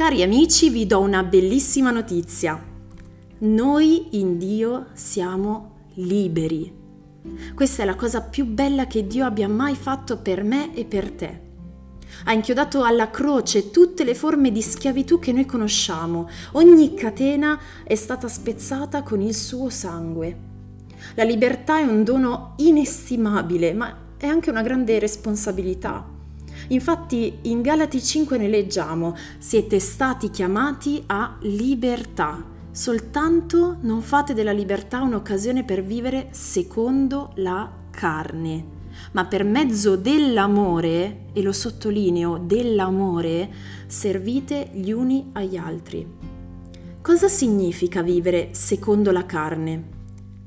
Cari amici, vi do una bellissima notizia. Noi in Dio siamo liberi. Questa è la cosa più bella che Dio abbia mai fatto per me e per te. Ha inchiodato alla croce tutte le forme di schiavitù che noi conosciamo. Ogni catena è stata spezzata con il suo sangue. La libertà è un dono inestimabile, ma è anche una grande responsabilità. Infatti in Galati 5 ne leggiamo, siete stati chiamati a libertà. Soltanto non fate della libertà un'occasione per vivere secondo la carne ma per mezzo dell'amore, e lo sottolineo, dell'amore, servite gli uni agli altri. Cosa significa vivere secondo la carne?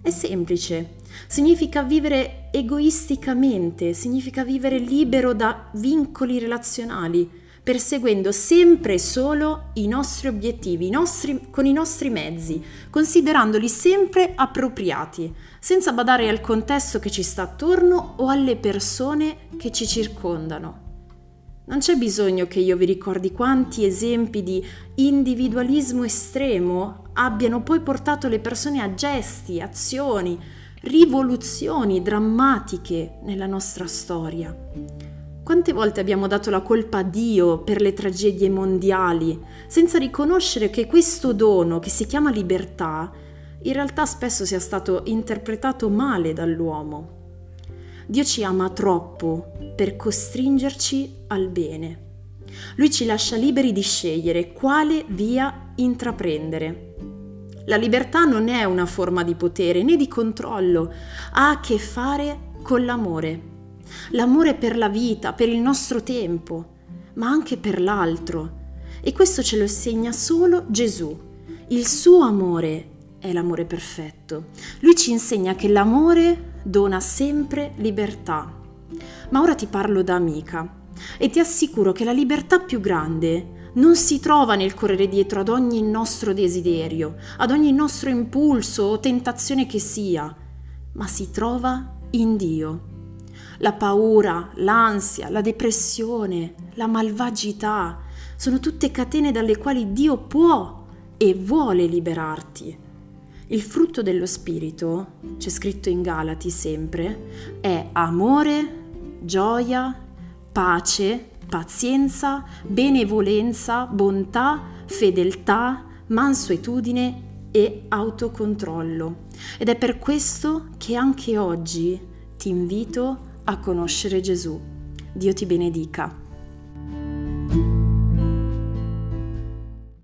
È semplice, significa vivere egoisticamente, significa vivere libero da vincoli relazionali, perseguendo sempre e solo i nostri obiettivi, i nostri, con i nostri mezzi, considerandoli sempre appropriati, senza badare al contesto che ci sta attorno o alle persone che ci circondano. Non c'è bisogno che io vi ricordi quanti esempi di individualismo estremo abbiano poi portato le persone a gesti, azioni, rivoluzioni drammatiche nella nostra storia. Quante volte abbiamo dato la colpa a Dio per le tragedie mondiali, senza riconoscere che questo dono, che si chiama libertà, in realtà spesso sia stato interpretato male dall'uomo. Dio ci ama troppo per costringerci al bene. Lui ci lascia liberi di scegliere quale via intraprendere. La libertà non è una forma di potere né di controllo, ha a che fare con l'amore l'amore per la vita, per il nostro tempo, ma anche per l'altro. E questo ce lo insegna solo Gesù. Il suo amore è l'amore perfetto. Lui ci insegna che l'amore dona sempre libertà. Ma ora ti parlo da amica e ti assicuro che la libertà più grande non si trova nel correre dietro ad ogni nostro desiderio, ad ogni nostro impulso o tentazione che sia, ma si trova in Dio la paura, l'ansia, la depressione, la malvagità, sono tutte catene dalle quali Dio può e vuole liberarti. Il frutto dello Spirito, c'è scritto in Galati sempre, è amore, gioia, pace, pazienza, benevolenza, bontà, fedeltà, mansuetudine e autocontrollo. Ed è per questo che anche oggi ti invito a conoscere Gesù. Dio ti benedica.